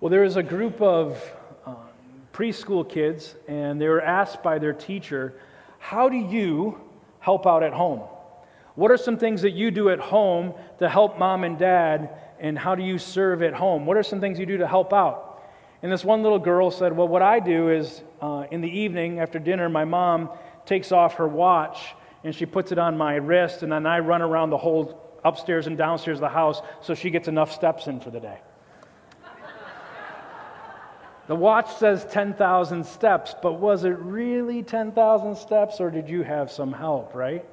Well, there was a group of um, preschool kids, and they were asked by their teacher, How do you help out at home? What are some things that you do at home to help mom and dad, and how do you serve at home? What are some things you do to help out? And this one little girl said, Well, what I do is uh, in the evening after dinner, my mom takes off her watch and she puts it on my wrist, and then I run around the whole upstairs and downstairs of the house so she gets enough steps in for the day. The watch says 10,000 steps, but was it really 10,000 steps or did you have some help, right?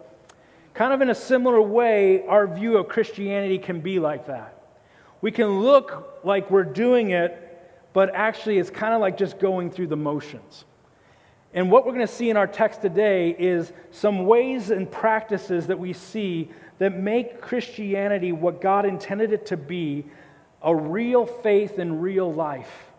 Kind of in a similar way, our view of Christianity can be like that. We can look like we're doing it, but actually it's kind of like just going through the motions. And what we're going to see in our text today is some ways and practices that we see that make Christianity what God intended it to be a real faith in real life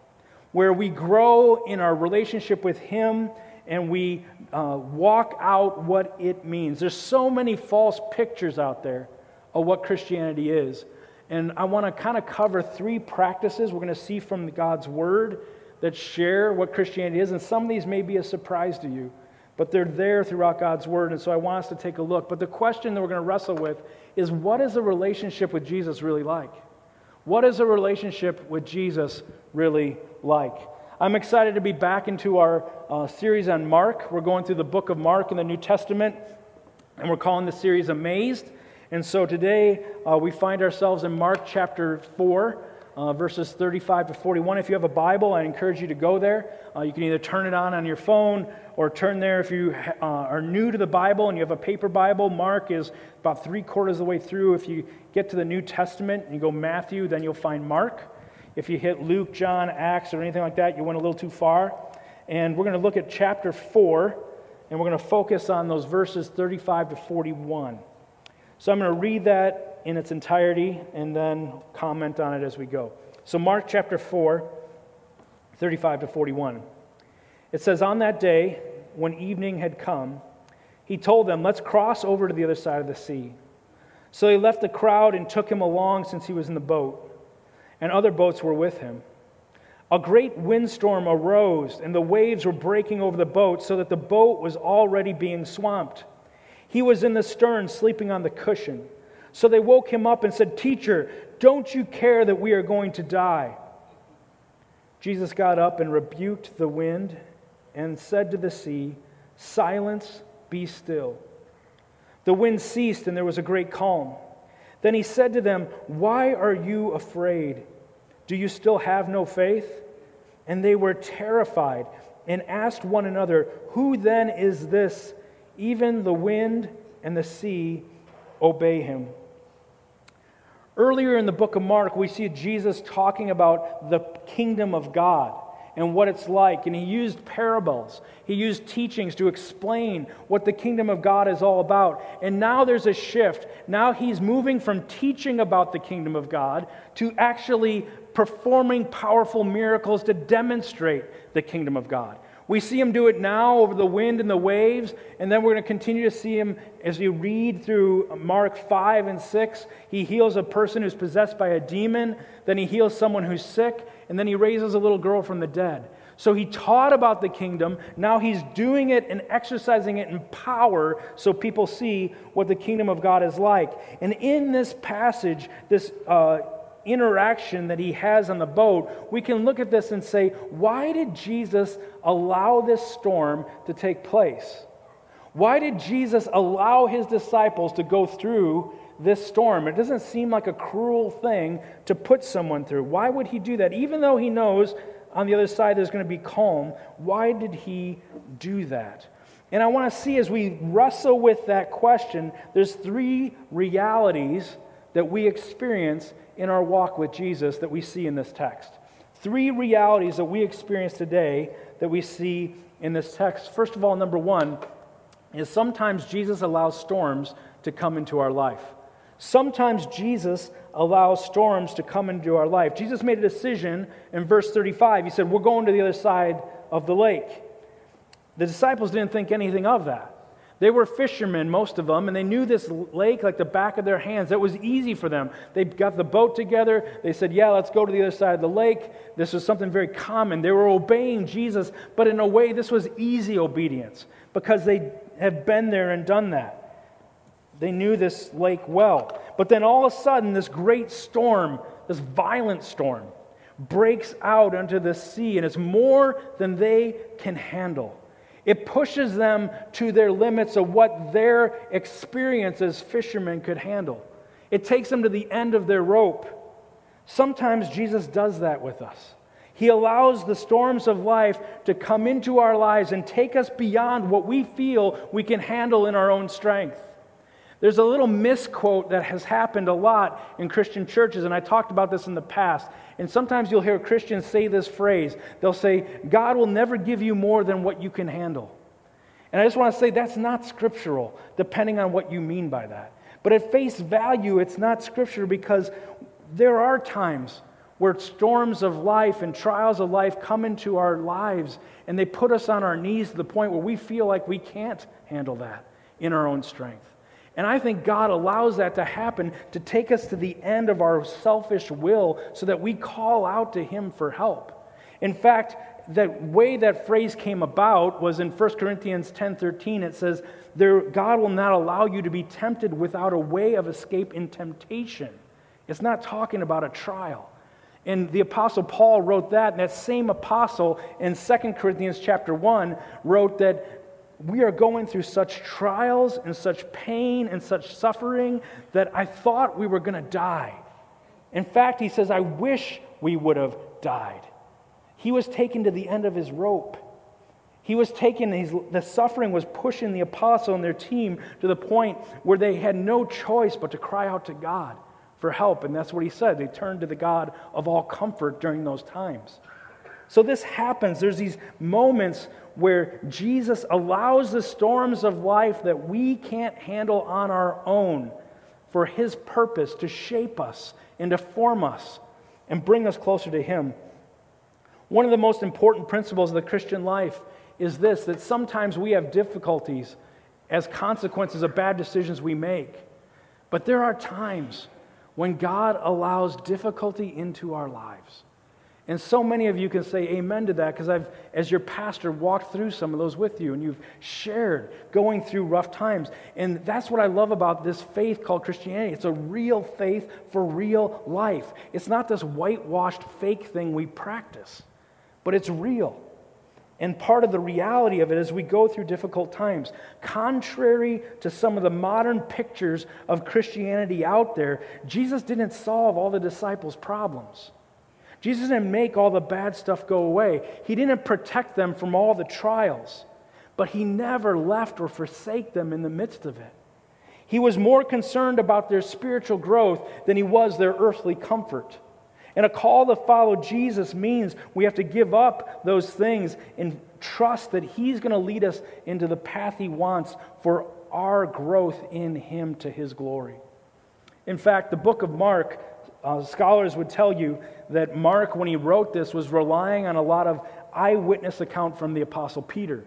where we grow in our relationship with Him and we uh, walk out what it means. There's so many false pictures out there of what Christianity is. And I want to kind of cover three practices we're going to see from God's Word that share what Christianity is. And some of these may be a surprise to you, but they're there throughout God's Word. And so I want us to take a look. But the question that we're going to wrestle with is what is a relationship with Jesus really like? What is a relationship with Jesus really like? I'm excited to be back into our uh, series on Mark. We're going through the book of Mark in the New Testament, and we're calling the series Amazed. And so today uh, we find ourselves in Mark chapter 4 uh, verses 35 to 41. If you have a Bible, I encourage you to go there. Uh, you can either turn it on on your phone or turn there if you uh, are new to the Bible and you have a paper Bible. Mark is about three quarters of the way through. If you get to the New Testament and you go Matthew, then you'll find Mark. If you hit Luke, John, Acts, or anything like that, you went a little too far. And we're going to look at chapter 4, and we're going to focus on those verses 35 to 41. So I'm going to read that in its entirety and then comment on it as we go. So, Mark chapter 4, 35 to 41. It says, On that day, when evening had come, he told them, Let's cross over to the other side of the sea. So they left the crowd and took him along since he was in the boat, and other boats were with him. A great windstorm arose, and the waves were breaking over the boat, so that the boat was already being swamped. He was in the stern, sleeping on the cushion. So they woke him up and said, Teacher, don't you care that we are going to die? Jesus got up and rebuked the wind and said to the sea, Silence, be still. The wind ceased and there was a great calm. Then he said to them, Why are you afraid? Do you still have no faith? And they were terrified and asked one another, Who then is this? Even the wind and the sea obey him. Earlier in the book of Mark, we see Jesus talking about the kingdom of God and what it's like. And he used parables, he used teachings to explain what the kingdom of God is all about. And now there's a shift. Now he's moving from teaching about the kingdom of God to actually performing powerful miracles to demonstrate the kingdom of God. We see him do it now over the wind and the waves, and then we're going to continue to see him as you read through Mark 5 and 6. He heals a person who's possessed by a demon, then he heals someone who's sick, and then he raises a little girl from the dead. So he taught about the kingdom. Now he's doing it and exercising it in power so people see what the kingdom of God is like. And in this passage, this uh, interaction that he has on the boat, we can look at this and say, why did Jesus allow this storm to take place? Why did Jesus allow his disciples to go through this storm? It doesn't seem like a cruel thing to put someone through. Why would he do that? Even though he knows on the other side there's going to be calm, why did he do that? And I want to see as we wrestle with that question, there's three realities that we experience in our walk with Jesus that we see in this text. Three realities that we experience today that we see in this text. First of all, number one is sometimes Jesus allows storms to come into our life. Sometimes Jesus allows storms to come into our life. Jesus made a decision in verse 35. He said, We're going to the other side of the lake. The disciples didn't think anything of that. They were fishermen, most of them, and they knew this lake like the back of their hands. It was easy for them. They got the boat together. They said, Yeah, let's go to the other side of the lake. This was something very common. They were obeying Jesus, but in a way, this was easy obedience because they had been there and done that. They knew this lake well. But then all of a sudden, this great storm, this violent storm, breaks out onto the sea, and it's more than they can handle. It pushes them to their limits of what their experience as fishermen could handle. It takes them to the end of their rope. Sometimes Jesus does that with us. He allows the storms of life to come into our lives and take us beyond what we feel we can handle in our own strength. There's a little misquote that has happened a lot in Christian churches, and I talked about this in the past. And sometimes you'll hear Christians say this phrase they'll say, God will never give you more than what you can handle. And I just want to say that's not scriptural, depending on what you mean by that. But at face value, it's not scripture because there are times where storms of life and trials of life come into our lives and they put us on our knees to the point where we feel like we can't handle that in our own strength. And I think God allows that to happen to take us to the end of our selfish will so that we call out to Him for help. In fact, the way that phrase came about was in 1 Corinthians 10:13 it says there God will not allow you to be tempted without a way of escape in temptation. It's not talking about a trial. And the apostle Paul wrote that, and that same apostle in 2 Corinthians chapter 1 wrote that we are going through such trials and such pain and such suffering that I thought we were going to die. In fact, he says, I wish we would have died. He was taken to the end of his rope. He was taken, his, the suffering was pushing the apostle and their team to the point where they had no choice but to cry out to God for help. And that's what he said. They turned to the God of all comfort during those times. So this happens. There's these moments where Jesus allows the storms of life that we can't handle on our own for his purpose to shape us and to form us and bring us closer to him. One of the most important principles of the Christian life is this that sometimes we have difficulties as consequences of bad decisions we make. But there are times when God allows difficulty into our lives. And so many of you can say amen to that because I've, as your pastor, walked through some of those with you and you've shared going through rough times. And that's what I love about this faith called Christianity. It's a real faith for real life. It's not this whitewashed fake thing we practice, but it's real. And part of the reality of it is we go through difficult times. Contrary to some of the modern pictures of Christianity out there, Jesus didn't solve all the disciples' problems. Jesus didn't make all the bad stuff go away. He didn't protect them from all the trials, but he never left or forsake them in the midst of it. He was more concerned about their spiritual growth than he was their earthly comfort. And a call to follow Jesus means we have to give up those things and trust that he's going to lead us into the path he wants for our growth in him to his glory. In fact, the book of Mark uh, scholars would tell you that Mark, when he wrote this, was relying on a lot of eyewitness account from the Apostle Peter.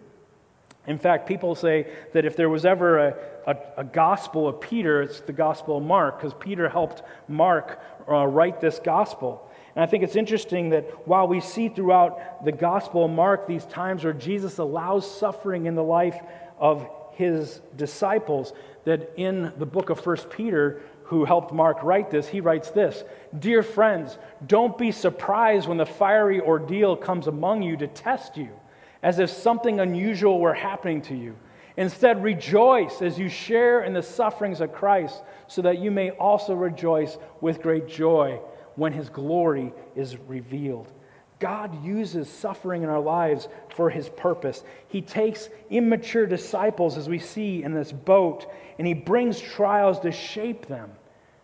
In fact, people say that if there was ever a, a, a gospel of Peter, it's the gospel of Mark, because Peter helped Mark uh, write this gospel. And I think it's interesting that while we see throughout the gospel of Mark these times where Jesus allows suffering in the life of his disciples, that in the book of First Peter, who helped Mark write this, he writes this Dear friends, don't be surprised when the fiery ordeal comes among you to test you, as if something unusual were happening to you. Instead, rejoice as you share in the sufferings of Christ, so that you may also rejoice with great joy when his glory is revealed. God uses suffering in our lives for his purpose. He takes immature disciples, as we see in this boat, and he brings trials to shape them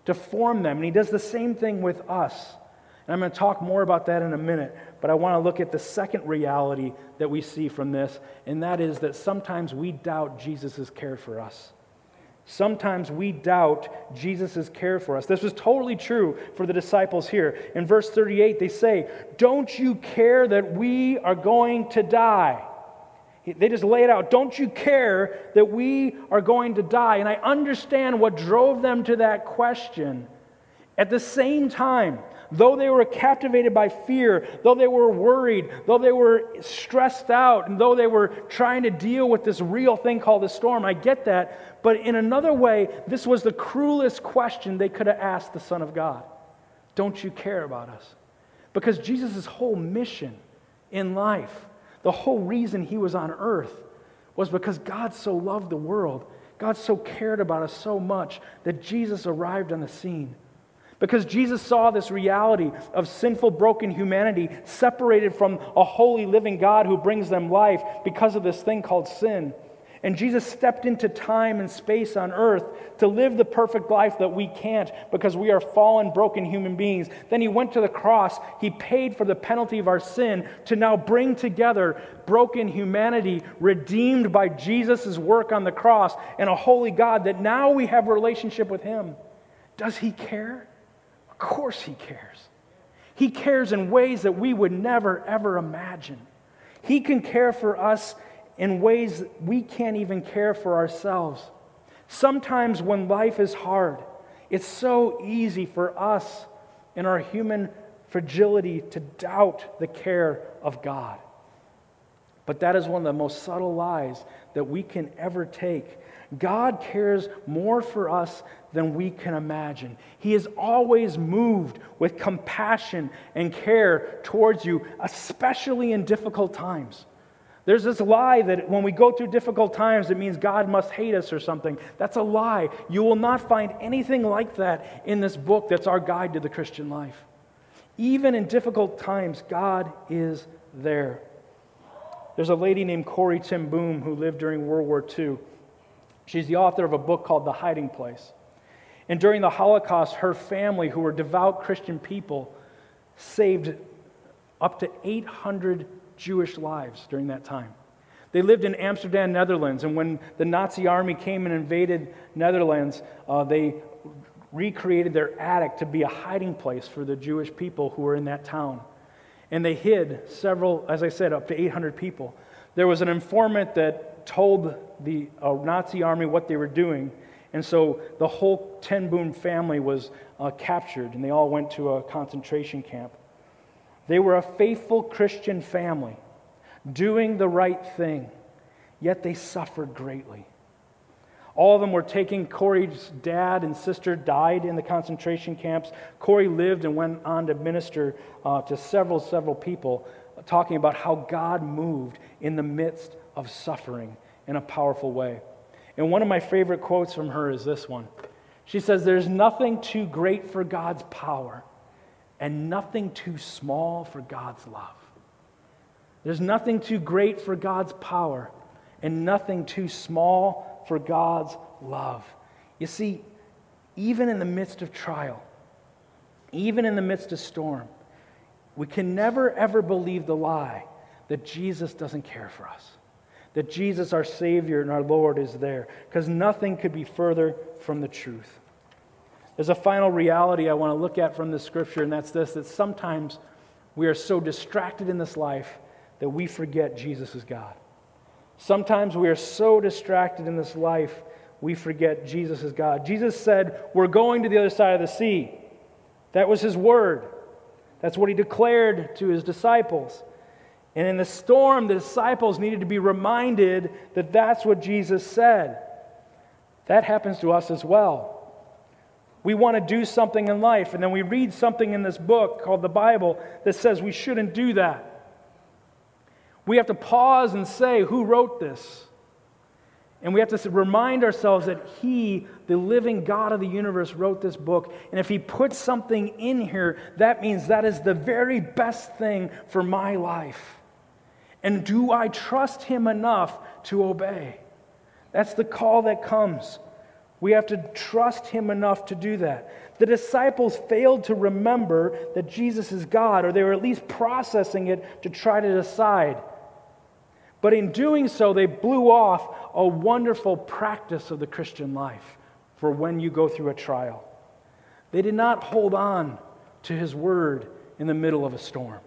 to form them. And he does the same thing with us. And I'm going to talk more about that in a minute, but I want to look at the second reality that we see from this, and that is that sometimes we doubt Jesus' care for us. Sometimes we doubt Jesus' care for us. This was totally true for the disciples here. In verse 38, they say, Don't you care that we are going to die? They just lay it out. Don't you care that we are going to die? And I understand what drove them to that question. At the same time, though they were captivated by fear, though they were worried, though they were stressed out, and though they were trying to deal with this real thing called a storm, I get that. But in another way, this was the cruelest question they could have asked the Son of God Don't you care about us? Because Jesus' whole mission in life the whole reason he was on earth was because God so loved the world. God so cared about us so much that Jesus arrived on the scene. Because Jesus saw this reality of sinful, broken humanity separated from a holy, living God who brings them life because of this thing called sin. And Jesus stepped into time and space on earth to live the perfect life that we can't because we are fallen, broken human beings. Then he went to the cross. He paid for the penalty of our sin to now bring together broken humanity, redeemed by Jesus' work on the cross, and a holy God that now we have a relationship with him. Does he care? Of course he cares. He cares in ways that we would never, ever imagine. He can care for us in ways we can't even care for ourselves. Sometimes when life is hard, it's so easy for us in our human fragility to doubt the care of God. But that is one of the most subtle lies that we can ever take. God cares more for us than we can imagine. He is always moved with compassion and care towards you, especially in difficult times. There's this lie that when we go through difficult times, it means God must hate us or something. That's a lie. You will not find anything like that in this book that's our guide to the Christian life. Even in difficult times, God is there. There's a lady named Corrie ten Boom who lived during World War II. She's the author of a book called The Hiding Place. And during the Holocaust, her family, who were devout Christian people, saved up to 800 Jewish lives during that time. They lived in Amsterdam, Netherlands, and when the Nazi army came and invaded Netherlands, uh, they recreated their attic to be a hiding place for the Jewish people who were in that town. And they hid several, as I said, up to 800 people. There was an informant that told the uh, Nazi army what they were doing, and so the whole ten Boom family was uh, captured, and they all went to a concentration camp. They were a faithful Christian family, doing the right thing, yet they suffered greatly. All of them were taking Corrie's dad and sister died in the concentration camps. Corey lived and went on to minister uh, to several, several people, talking about how God moved in the midst of suffering in a powerful way. And one of my favorite quotes from her is this one. She says, There's nothing too great for God's power and nothing too small for God's love. There's nothing too great for God's power and nothing too small for God's love. You see, even in the midst of trial, even in the midst of storm, we can never ever believe the lie that Jesus doesn't care for us, that Jesus, our Savior and our Lord, is there, because nothing could be further from the truth. There's a final reality I want to look at from this scripture, and that's this that sometimes we are so distracted in this life that we forget Jesus is God. Sometimes we are so distracted in this life, we forget Jesus is God. Jesus said, We're going to the other side of the sea. That was his word. That's what he declared to his disciples. And in the storm, the disciples needed to be reminded that that's what Jesus said. That happens to us as well we want to do something in life, and then we read something in this book called the Bible that says we shouldn't do that. We have to pause and say, Who wrote this? And we have to remind ourselves that He, the living God of the universe, wrote this book. And if He puts something in here, that means that is the very best thing for my life. And do I trust Him enough to obey? That's the call that comes. We have to trust him enough to do that. The disciples failed to remember that Jesus is God, or they were at least processing it to try to decide. But in doing so, they blew off a wonderful practice of the Christian life for when you go through a trial. They did not hold on to his word in the middle of a storm.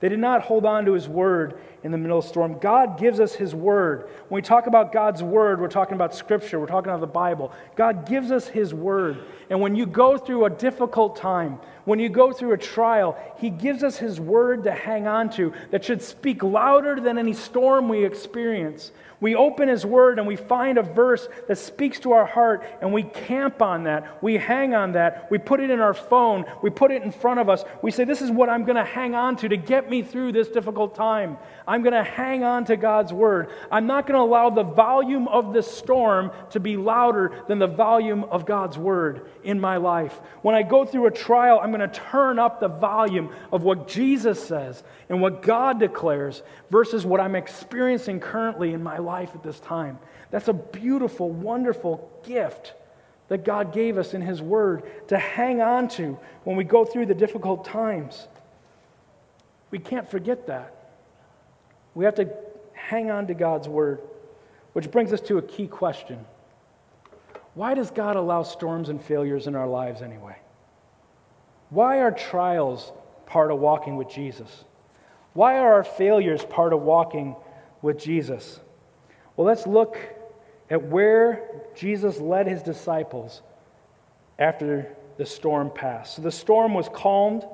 They did not hold on to his word in the middle of the storm. God gives us His Word. When we talk about God's Word, we're talking about Scripture, we're talking about the Bible. God gives us His Word. And when you go through a difficult time, when you go through a trial, He gives us His Word to hang on to that should speak louder than any storm we experience. We open His Word and we find a verse that speaks to our heart, and we camp on that. We hang on that. We put it in our phone. We put it in front of us. We say, This is what I'm going to hang on to to get me through this difficult time. I'm going to hang on to God's Word. I'm not going to allow the volume of the storm to be louder than the volume of God's Word in my life. When I go through a trial, I'm going to turn up the volume of what Jesus says and what God declares versus what I'm experiencing currently in my life at this time. That's a beautiful, wonderful gift that God gave us in His Word to hang on to when we go through the difficult times. We can't forget that. We have to hang on to God's Word, which brings us to a key question Why does God allow storms and failures in our lives anyway? Why are trials part of walking with Jesus? Why are our failures part of walking with Jesus? Well, let's look at where Jesus led his disciples after the storm passed. So the storm was calmed,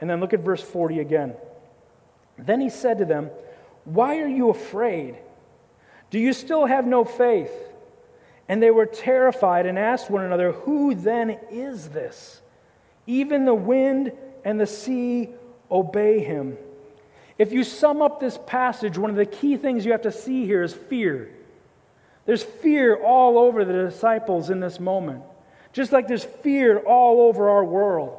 and then look at verse 40 again. Then he said to them, Why are you afraid? Do you still have no faith? And they were terrified and asked one another, Who then is this? Even the wind and the sea obey him. If you sum up this passage, one of the key things you have to see here is fear. There's fear all over the disciples in this moment, just like there's fear all over our world.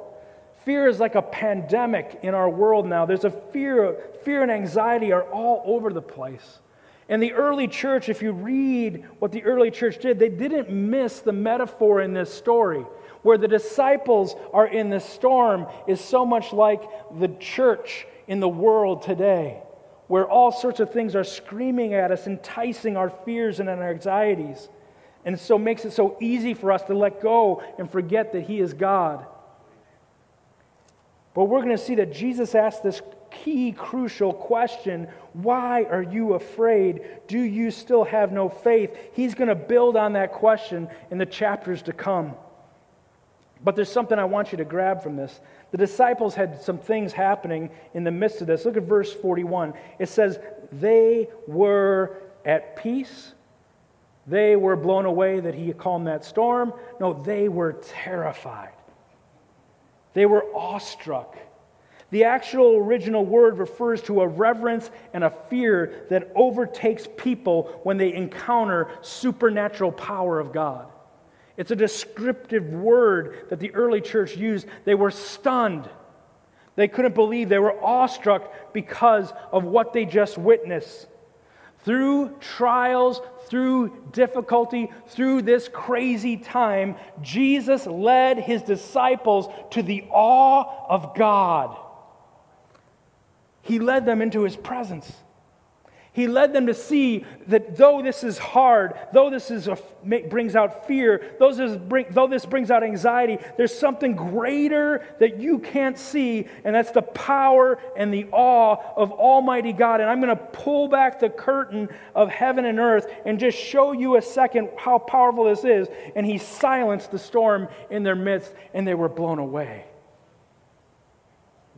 Fear is like a pandemic in our world now. There's a fear, fear and anxiety are all over the place. And the early church, if you read what the early church did, they didn't miss the metaphor in this story. Where the disciples are in the storm is so much like the church in the world today, where all sorts of things are screaming at us, enticing our fears and our anxieties. And so makes it so easy for us to let go and forget that He is God. But we're going to see that Jesus asked this key, crucial question Why are you afraid? Do you still have no faith? He's going to build on that question in the chapters to come. But there's something I want you to grab from this. The disciples had some things happening in the midst of this. Look at verse 41. It says, They were at peace. They were blown away that he calmed that storm. No, they were terrified. They were awestruck. The actual original word refers to a reverence and a fear that overtakes people when they encounter supernatural power of God. It's a descriptive word that the early church used. They were stunned. They couldn't believe. They were awestruck because of what they just witnessed. Through trials, through difficulty, through this crazy time, Jesus led his disciples to the awe of God. He led them into his presence. He led them to see that though this is hard, though this is a, brings out fear, though this, bring, though this brings out anxiety, there's something greater that you can't see, and that's the power and the awe of Almighty God. And I'm going to pull back the curtain of heaven and earth and just show you a second how powerful this is. And he silenced the storm in their midst, and they were blown away.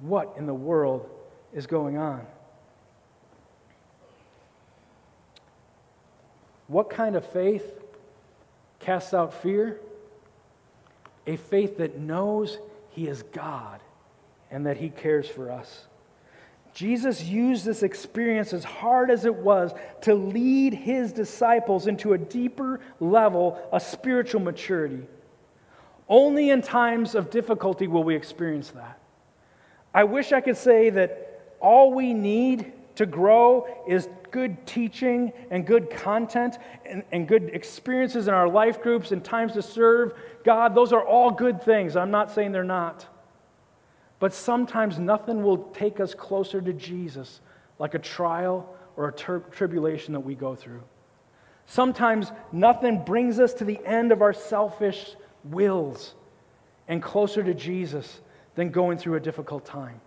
What in the world is going on? What kind of faith casts out fear? A faith that knows He is God and that He cares for us. Jesus used this experience, as hard as it was, to lead his disciples into a deeper level of spiritual maturity. Only in times of difficulty will we experience that. I wish I could say that all we need to grow is good teaching and good content and, and good experiences in our life groups and times to serve God. Those are all good things. I'm not saying they're not. But sometimes nothing will take us closer to Jesus like a trial or a ter- tribulation that we go through. Sometimes nothing brings us to the end of our selfish wills and closer to Jesus than going through a difficult time.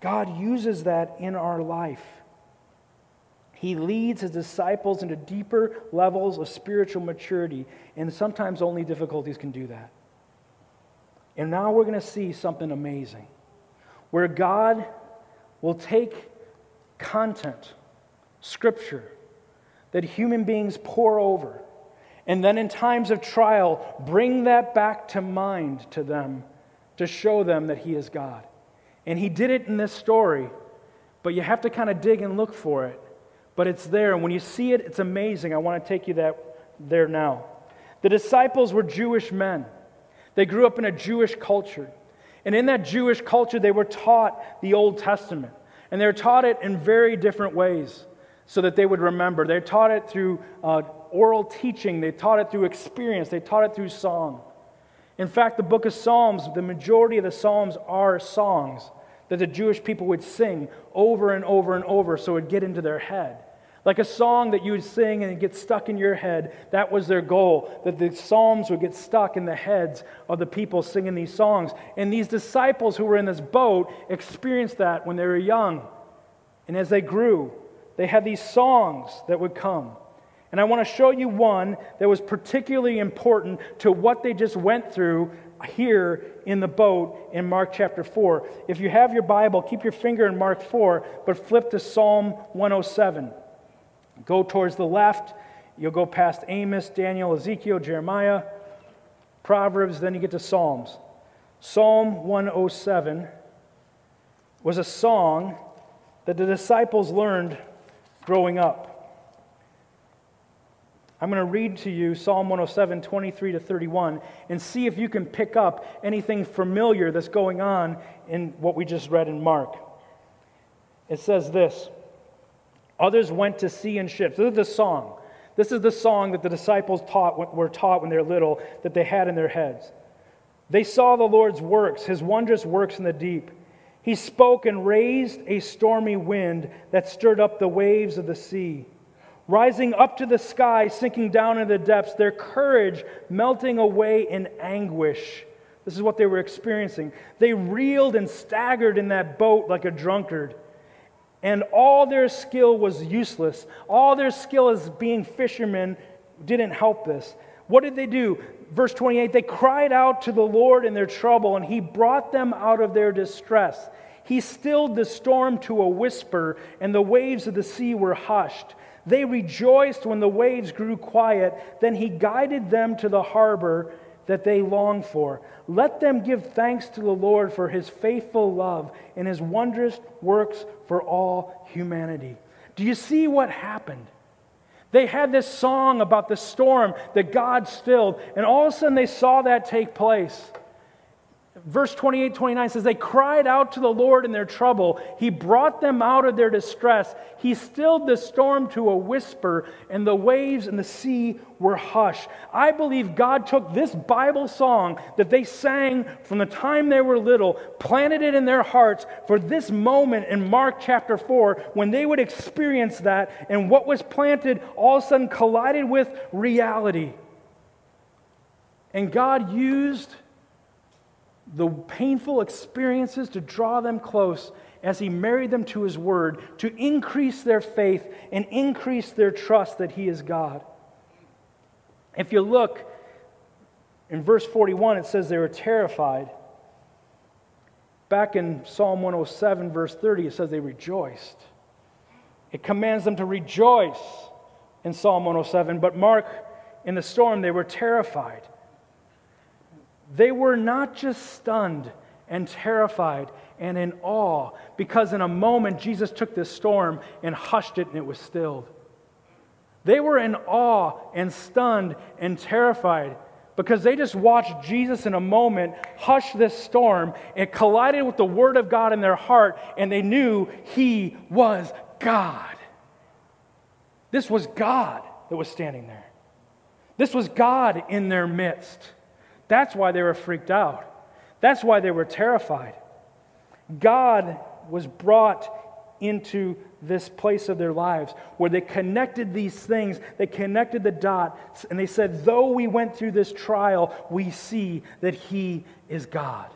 God uses that in our life. He leads his disciples into deeper levels of spiritual maturity, and sometimes only difficulties can do that. And now we're going to see something amazing where God will take content, scripture, that human beings pore over, and then in times of trial, bring that back to mind to them to show them that He is God. And He did it in this story, but you have to kind of dig and look for it but it's there. And when you see it, it's amazing. I want to take you that, there now. The disciples were Jewish men, they grew up in a Jewish culture. And in that Jewish culture, they were taught the Old Testament. And they were taught it in very different ways so that they would remember. They taught it through uh, oral teaching, they taught it through experience, they taught it through song. In fact, the book of Psalms, the majority of the Psalms are songs that the Jewish people would sing over and over and over so it would get into their head. Like a song that you would sing and it get stuck in your head, that was their goal, that the Psalms would get stuck in the heads of the people singing these songs. And these disciples who were in this boat experienced that when they were young. And as they grew, they had these songs that would come. And I want to show you one that was particularly important to what they just went through here in the boat in Mark chapter 4. If you have your Bible, keep your finger in Mark 4, but flip to Psalm 107. Go towards the left, you'll go past Amos, Daniel, Ezekiel, Jeremiah, Proverbs, then you get to Psalms. Psalm 107 was a song that the disciples learned growing up. I'm going to read to you Psalm 107, 23 to 31, and see if you can pick up anything familiar that's going on in what we just read in Mark. It says this Others went to sea in ships. This is the song. This is the song that the disciples taught, were taught when they were little, that they had in their heads. They saw the Lord's works, his wondrous works in the deep. He spoke and raised a stormy wind that stirred up the waves of the sea rising up to the sky, sinking down in the depths, their courage melting away in anguish. This is what they were experiencing. They reeled and staggered in that boat like a drunkard. And all their skill was useless. All their skill as being fishermen didn't help this. What did they do? Verse 28 they cried out to the Lord in their trouble, and He brought them out of their distress. He stilled the storm to a whisper, and the waves of the sea were hushed. They rejoiced when the waves grew quiet. Then he guided them to the harbor that they long for. Let them give thanks to the Lord for his faithful love and his wondrous works for all humanity. Do you see what happened? They had this song about the storm that God stilled, and all of a sudden they saw that take place verse 28 29 says, They cried out to the Lord in their trouble. He brought them out of their distress. He stilled the storm to a whisper, and the waves and the sea were hushed. I believe God took this Bible song that they sang from the time they were little, planted it in their hearts for this moment in Mark chapter 4 when they would experience that, and what was planted all of a sudden collided with reality. And God used the painful experiences to draw them close as he married them to his word to increase their faith and increase their trust that he is God. If you look in verse 41, it says they were terrified. Back in Psalm 107, verse 30, it says they rejoiced. It commands them to rejoice in Psalm 107, but Mark, in the storm, they were terrified. They were not just stunned and terrified and in awe because in a moment Jesus took this storm and hushed it and it was stilled. They were in awe and stunned and terrified because they just watched Jesus in a moment hush this storm. It collided with the Word of God in their heart, and they knew He was God. This was God that was standing there. This was God in their midst. That's why they were freaked out. That's why they were terrified. God was brought into this place of their lives where they connected these things, they connected the dots, and they said, Though we went through this trial, we see that He is God.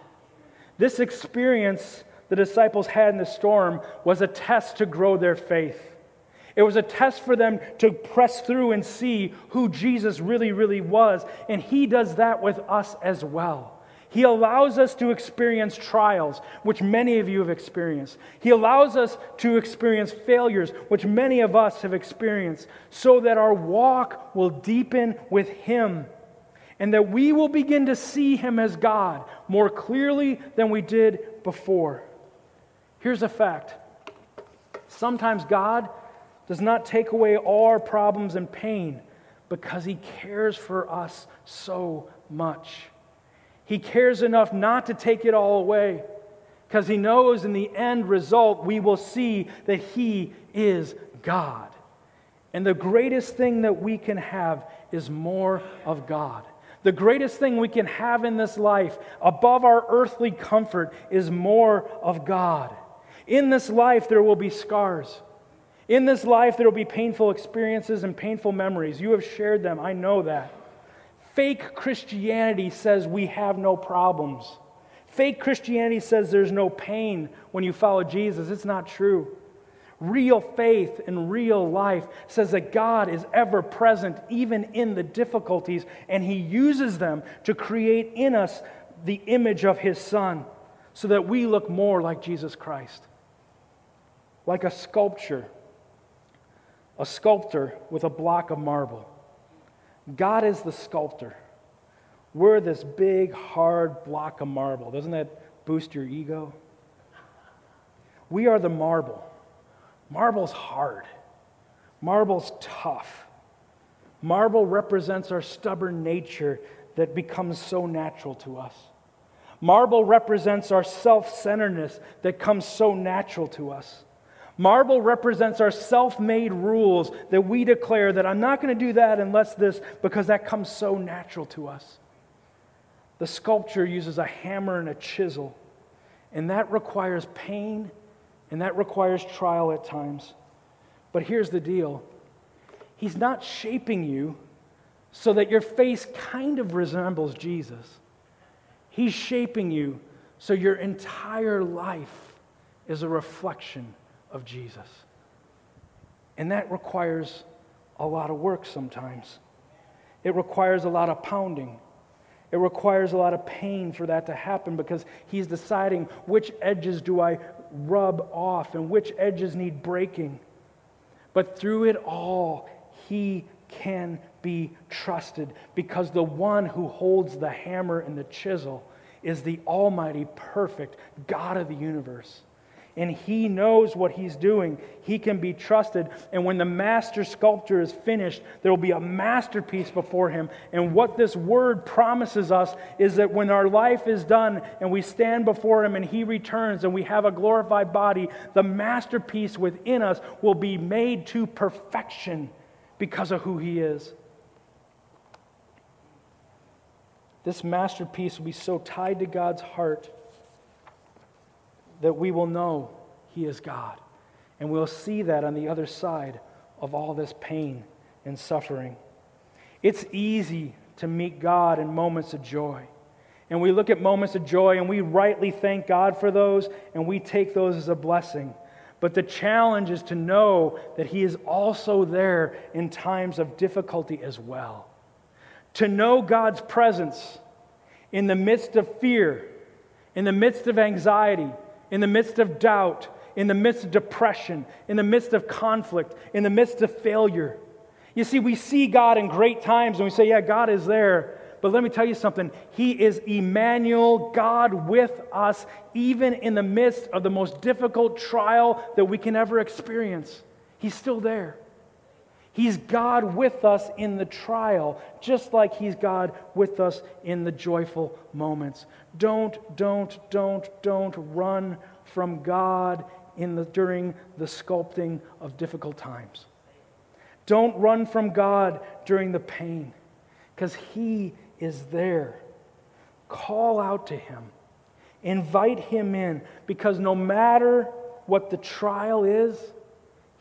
This experience the disciples had in the storm was a test to grow their faith. It was a test for them to press through and see who Jesus really, really was. And He does that with us as well. He allows us to experience trials, which many of you have experienced. He allows us to experience failures, which many of us have experienced, so that our walk will deepen with Him and that we will begin to see Him as God more clearly than we did before. Here's a fact sometimes God does not take away all our problems and pain because He cares for us so much. He cares enough not to take it all away because He knows in the end result we will see that He is God. And the greatest thing that we can have is more of God. The greatest thing we can have in this life, above our earthly comfort, is more of God. In this life, there will be scars. In this life, there will be painful experiences and painful memories. You have shared them, I know that. Fake Christianity says we have no problems. Fake Christianity says there's no pain when you follow Jesus. It's not true. Real faith in real life says that God is ever present, even in the difficulties, and He uses them to create in us the image of His Son so that we look more like Jesus Christ. Like a sculpture, a sculptor with a block of marble. God is the sculptor. We're this big, hard block of marble. Doesn't that boost your ego? We are the marble. Marble's hard, marble's tough. Marble represents our stubborn nature that becomes so natural to us. Marble represents our self centeredness that comes so natural to us. Marble represents our self made rules that we declare that I'm not going to do that unless this, because that comes so natural to us. The sculpture uses a hammer and a chisel, and that requires pain and that requires trial at times. But here's the deal He's not shaping you so that your face kind of resembles Jesus. He's shaping you so your entire life is a reflection of Jesus. And that requires a lot of work sometimes. It requires a lot of pounding. It requires a lot of pain for that to happen because he's deciding which edges do I rub off and which edges need breaking. But through it all, he can be trusted because the one who holds the hammer and the chisel is the almighty, perfect God of the universe and he knows what he's doing. He can be trusted. And when the master sculptor is finished, there will be a masterpiece before him. And what this word promises us is that when our life is done and we stand before him and he returns and we have a glorified body, the masterpiece within us will be made to perfection because of who he is. This masterpiece will be so tied to God's heart that we will know He is God. And we'll see that on the other side of all this pain and suffering. It's easy to meet God in moments of joy. And we look at moments of joy and we rightly thank God for those and we take those as a blessing. But the challenge is to know that He is also there in times of difficulty as well. To know God's presence in the midst of fear, in the midst of anxiety, in the midst of doubt, in the midst of depression, in the midst of conflict, in the midst of failure. You see, we see God in great times and we say, yeah, God is there. But let me tell you something. He is Emmanuel, God with us, even in the midst of the most difficult trial that we can ever experience. He's still there. He's God with us in the trial, just like He's God with us in the joyful moments. Don't, don't, don't, don't run from God in the, during the sculpting of difficult times. Don't run from God during the pain, because He is there. Call out to Him, invite Him in, because no matter what the trial is,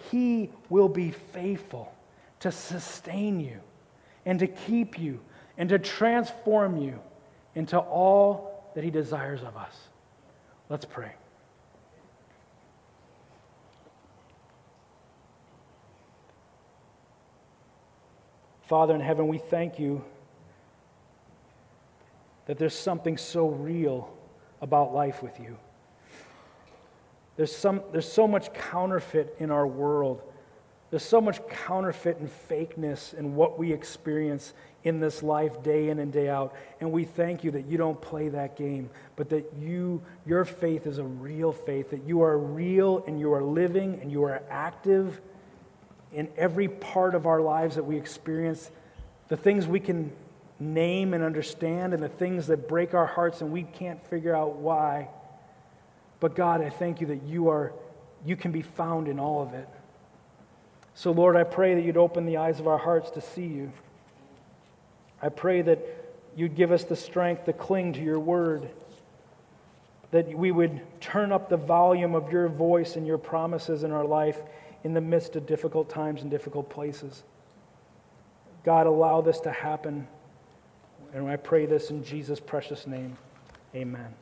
He will be faithful to sustain you and to keep you and to transform you into all that He desires of us. Let's pray. Father in heaven, we thank you that there's something so real about life with you. There's, some, there's so much counterfeit in our world there's so much counterfeit and fakeness in what we experience in this life day in and day out. And we thank you that you don't play that game, but that you, your faith is a real faith, that you are real and you are living and you are active in every part of our lives that we experience. The things we can name and understand, and the things that break our hearts and we can't figure out why. But God, I thank you that you are you can be found in all of it. So Lord, I pray that you'd open the eyes of our hearts to see you. I pray that you'd give us the strength to cling to your word. That we would turn up the volume of your voice and your promises in our life in the midst of difficult times and difficult places. God, allow this to happen. And I pray this in Jesus' precious name. Amen.